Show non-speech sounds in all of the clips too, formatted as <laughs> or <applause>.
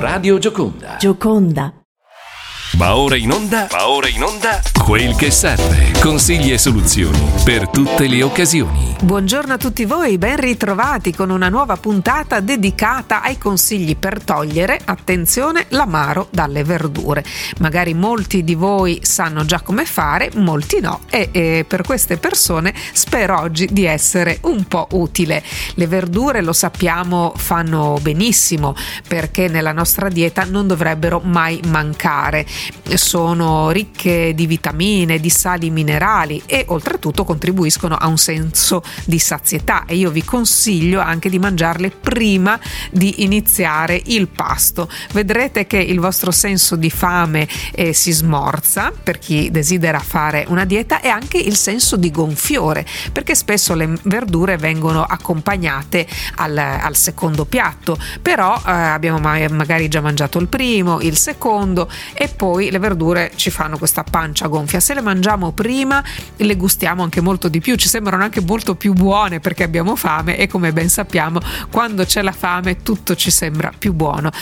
Radio Gioconda. Gioconda. Va ora in onda, va ora in onda, quel che serve. Consigli e soluzioni per tutte le occasioni. Buongiorno a tutti voi, ben ritrovati con una nuova puntata dedicata ai consigli per togliere, attenzione, l'amaro dalle verdure. Magari molti di voi sanno già come fare, molti no e, e per queste persone spero oggi di essere un po' utile. Le verdure, lo sappiamo, fanno benissimo perché nella nostra dieta non dovrebbero mai mancare sono ricche di vitamine, di sali minerali e oltretutto contribuiscono a un senso di sazietà e io vi consiglio anche di mangiarle prima di iniziare il pasto. Vedrete che il vostro senso di fame eh, si smorza per chi desidera fare una dieta e anche il senso di gonfiore perché spesso le verdure vengono accompagnate al, al secondo piatto però eh, abbiamo magari già mangiato il primo, il secondo e poi poi le verdure ci fanno questa pancia gonfia. Se le mangiamo prima le gustiamo anche molto di più, ci sembrano anche molto più buone perché abbiamo fame e come ben sappiamo quando c'è la fame tutto ci sembra più buono.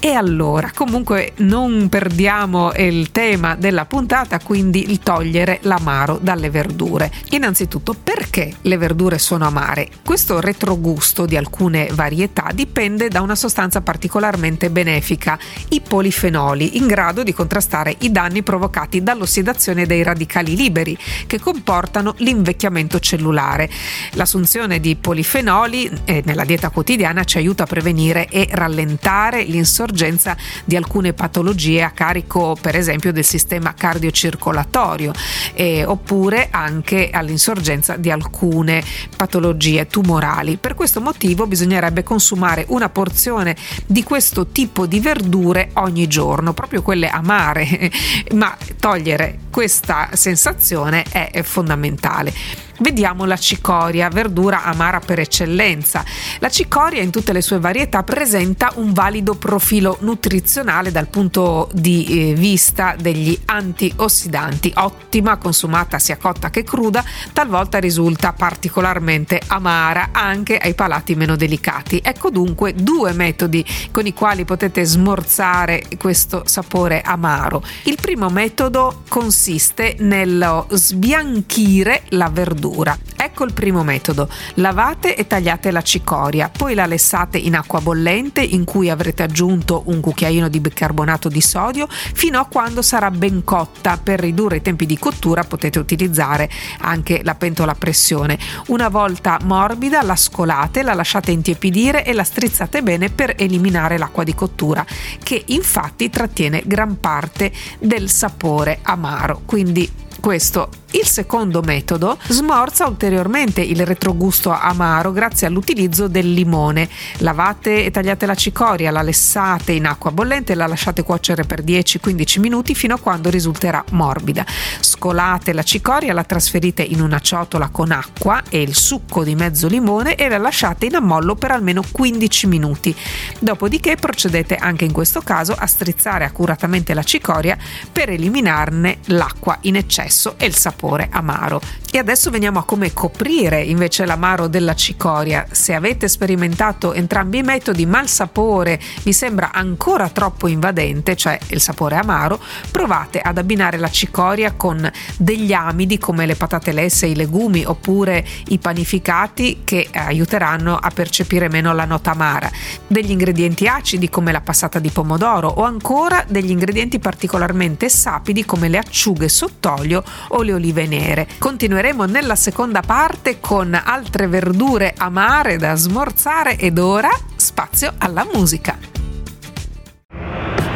E allora comunque non perdiamo il tema della puntata, quindi il togliere l'amaro dalle verdure. Innanzitutto perché le verdure sono amare? Questo retrogusto di alcune varietà dipende da una sostanza particolarmente benefica, i polifenoli, in grado di contrastare contrastare i danni provocati dall'ossidazione dei radicali liberi che comportano l'invecchiamento cellulare. L'assunzione di polifenoli eh, nella dieta quotidiana ci aiuta a prevenire e rallentare l'insorgenza di alcune patologie a carico per esempio del sistema cardiocircolatorio eh, oppure anche all'insorgenza di alcune patologie tumorali. Per questo motivo bisognerebbe consumare una porzione di questo tipo di verdure ogni giorno, proprio quelle amare <laughs> ma togliere questa sensazione è fondamentale. Vediamo la cicoria, verdura amara per eccellenza. La cicoria in tutte le sue varietà presenta un valido profilo nutrizionale dal punto di eh, vista degli antiossidanti, ottima consumata sia cotta che cruda, talvolta risulta particolarmente amara anche ai palati meno delicati. Ecco dunque due metodi con i quali potete smorzare questo sapore amaro. Il primo metodo consiste nello sbianchire la verdura verdura. Ecco il primo metodo. Lavate e tagliate la cicoria, poi la lessate in acqua bollente in cui avrete aggiunto un cucchiaino di bicarbonato di sodio fino a quando sarà ben cotta. Per ridurre i tempi di cottura potete utilizzare anche la pentola a pressione. Una volta morbida la scolate, la lasciate intiepidire e la strizzate bene per eliminare l'acqua di cottura che infatti trattiene gran parte del sapore amaro. Quindi questo il secondo metodo smorza ulteriormente il retrogusto amaro grazie all'utilizzo del limone. Lavate e tagliate la cicoria, la lessate in acqua bollente e la lasciate cuocere per 10-15 minuti fino a quando risulterà morbida. Scolate la cicoria, la trasferite in una ciotola con acqua e il succo di mezzo limone e la lasciate in ammollo per almeno 15 minuti. Dopodiché procedete anche in questo caso a strizzare accuratamente la cicoria per eliminarne l'acqua in eccesso e il sapore amaro. E adesso veniamo a come coprire invece l'amaro della cicoria. Se avete sperimentato entrambi i metodi ma il sapore vi sembra ancora troppo invadente, cioè il sapore amaro, provate ad abbinare la cicoria con degli amidi come le patate lesse, i legumi oppure i panificati che aiuteranno a percepire meno la nota amara, degli ingredienti acidi come la passata di pomodoro o ancora degli ingredienti particolarmente sapidi come le acciughe sott'olio o le olive olive nere. Continueremo nella seconda parte con altre verdure amare da smorzare ed ora spazio alla musica.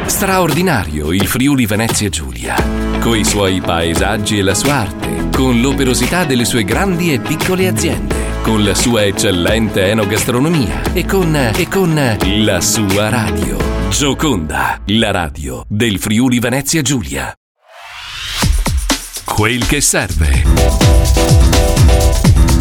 Straordinario il Friuli Venezia Giulia, coi suoi paesaggi e la sua arte, con l'operosità delle sue grandi e piccole aziende, con la sua eccellente enogastronomia e con, e con la sua radio. Gioconda, la radio del Friuli Venezia Giulia. Quel che serve.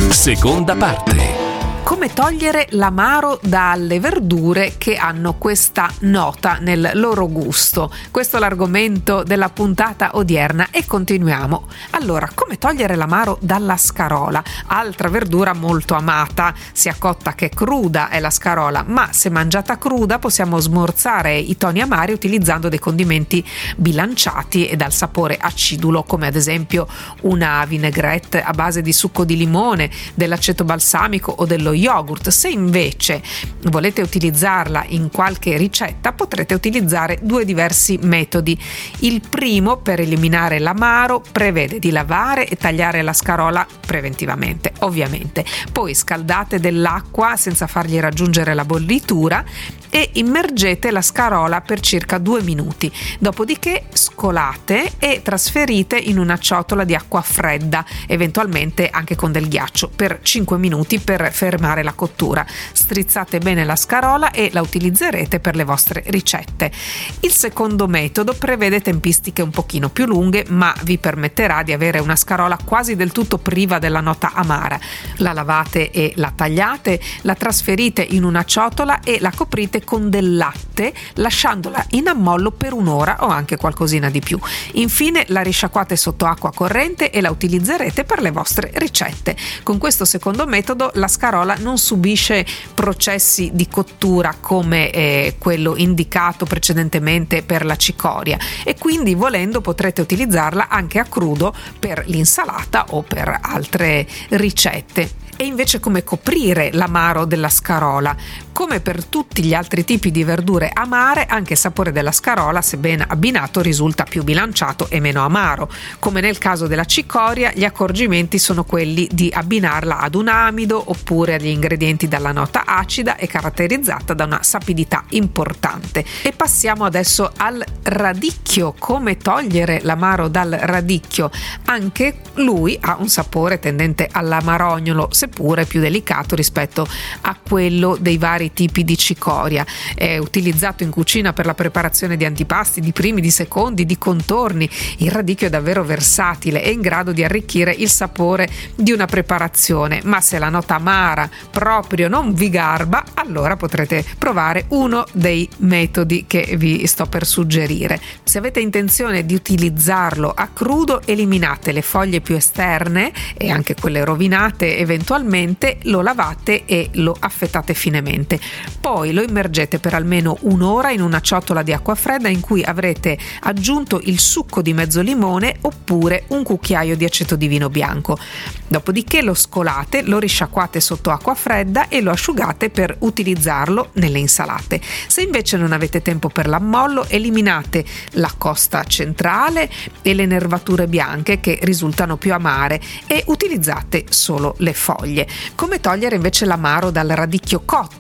Seconda parte. Come togliere l'amaro dalle verdure che hanno questa nota nel loro gusto. Questo è l'argomento della puntata odierna e continuiamo. Allora, come togliere l'amaro dalla scarola? Altra verdura molto amata, sia cotta che cruda è la scarola, ma se mangiata cruda possiamo smorzare i toni amari utilizzando dei condimenti bilanciati e dal sapore acidulo, come ad esempio una vinaigrette a base di succo di limone, dell'aceto balsamico o dello yogurt. Se invece volete utilizzarla in qualche ricetta, potrete utilizzare due diversi metodi. Il primo, per eliminare l'amaro, prevede di lavare e tagliare la scarola preventivamente, ovviamente. Poi scaldate dell'acqua senza fargli raggiungere la bollitura e immergete la scarola per circa due minuti. Dopodiché scolate e trasferite in una ciotola di acqua fredda, eventualmente anche con del ghiaccio, per 5 minuti per fermare la cottura. Strizzate bene la scarola e la utilizzerete per le vostre ricette. Il secondo metodo prevede tempistiche un pochino più lunghe, ma vi permetterà di avere una scarola quasi del tutto priva della nota amara. La lavate e la tagliate, la trasferite in una ciotola e la coprite con del latte lasciandola in ammollo per un'ora o anche qualcosina di più. Infine la risciacquate sotto acqua corrente e la utilizzerete per le vostre ricette. Con questo secondo metodo la scarola non subisce processi di cottura come eh, quello indicato precedentemente per la cicoria. E quindi volendo potrete utilizzarla anche a crudo per l'insalata o per altre ricette e invece come coprire l'amaro della scarola. Come per tutti gli altri tipi di verdure amare, anche il sapore della scarola, se ben abbinato, risulta più bilanciato e meno amaro. Come nel caso della cicoria, gli accorgimenti sono quelli di abbinarla ad un amido oppure agli ingredienti dalla nota acida e caratterizzata da una sapidità importante. E passiamo adesso al radicchio, come togliere l'amaro dal radicchio. Anche lui ha un sapore tendente all'amarognolo, se seppure più delicato rispetto a quello dei vari tipi di cicoria. È utilizzato in cucina per la preparazione di antipasti, di primi, di secondi, di contorni. Il radicchio è davvero versatile e in grado di arricchire il sapore di una preparazione, ma se la nota amara proprio non vi garba, allora potrete provare uno dei metodi che vi sto per suggerire. Se avete intenzione di utilizzarlo a crudo, eliminate le foglie più esterne e anche quelle rovinate eventualmente eventualmente lo lavate e lo affettate finemente. Poi lo immergete per almeno un'ora in una ciotola di acqua fredda in cui avrete aggiunto il succo di mezzo limone oppure un cucchiaio di aceto di vino bianco. Dopodiché lo scolate, lo risciacquate sotto acqua fredda e lo asciugate per utilizzarlo nelle insalate. Se invece non avete tempo per l'ammollo, eliminate la costa centrale e le nervature bianche che risultano più amare e utilizzate solo le foglie foglie. Come togliere invece l'amaro dal radicchio cotto?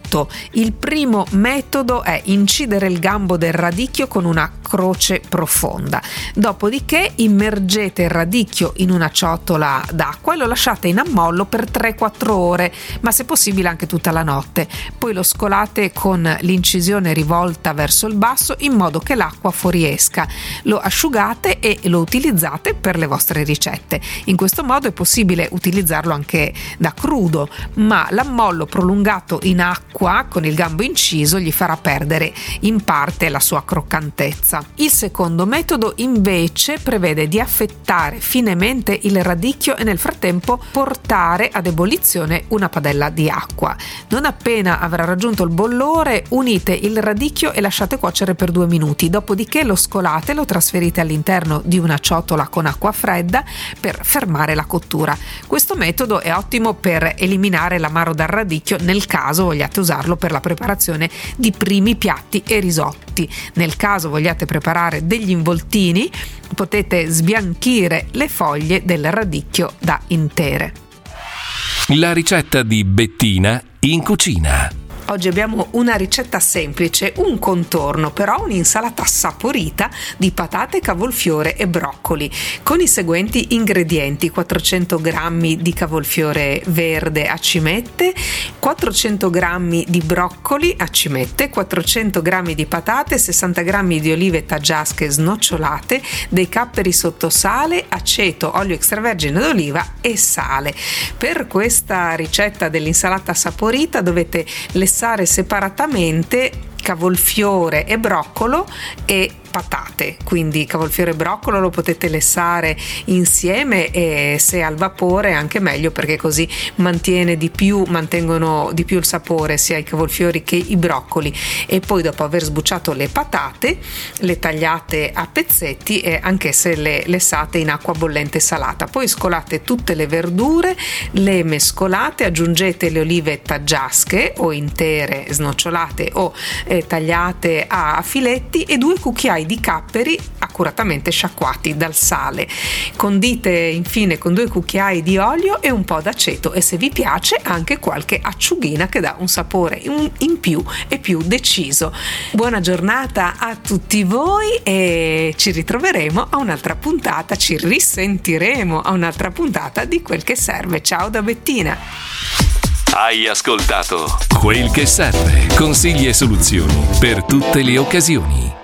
Il primo metodo è incidere il gambo del radicchio con una croce profonda. Dopodiché immergete il radicchio in una ciotola d'acqua e lo lasciate in ammollo per 3-4 ore, ma se possibile anche tutta la notte. Poi lo scolate con l'incisione rivolta verso il basso in modo che l'acqua fuoriesca. Lo asciugate e lo utilizzate per le vostre ricette. In questo modo è possibile utilizzarlo anche da crudo, ma l'ammollo prolungato in acqua con il gambo inciso gli farà perdere in parte la sua croccantezza. Il secondo metodo invece prevede di affettare finemente il radicchio e nel frattempo portare ad ebollizione una padella di acqua. Non appena avrà raggiunto il bollore, unite il radicchio e lasciate cuocere per due minuti, dopodiché lo scolate e lo trasferite all'interno di una ciotola con acqua fredda per fermare la cottura. Questo metodo è ottimo per eliminare l'amaro dal radicchio nel caso vogliate usarlo per la preparazione di primi piatti e risotti. Nel caso vogliate preparare degli involtini, potete sbianchire le foglie del radicchio da intere. La ricetta di Bettina in cucina. Oggi abbiamo una ricetta semplice, un contorno, però un'insalata saporita di patate, cavolfiore e broccoli con i seguenti ingredienti: 400 g di cavolfiore verde a cimette, 400 g di broccoli a cimette, 400 g di patate, 60 g di olive taggiasche snocciolate, dei capperi sotto sale, aceto, olio extravergine d'oliva e sale. Per questa ricetta dell'insalata saporita dovete lessare separatamente cavolfiore e broccolo e patate, quindi cavolfiore e broccolo lo potete lessare insieme e se al vapore anche meglio perché così mantiene di più, mantengono di più il sapore sia i cavolfiori che i broccoli. E poi dopo aver sbucciato le patate le tagliate a pezzetti e anche se le lessate in acqua bollente salata, poi scolate tutte le verdure, le mescolate, aggiungete le olive taggiasche o intere snocciolate o eh, tagliate a filetti e due cucchiai cucchiai di capperi accuratamente sciacquati dal sale. Condite infine con due cucchiai di olio e un po' d'aceto e se vi piace anche qualche acciughina che dà un sapore in più e più deciso. Buona giornata a tutti voi e ci ritroveremo a un'altra puntata, ci risentiremo a un'altra puntata di quel che serve. Ciao da Bettina. Hai ascoltato Quel che serve, consigli e soluzioni per tutte le occasioni.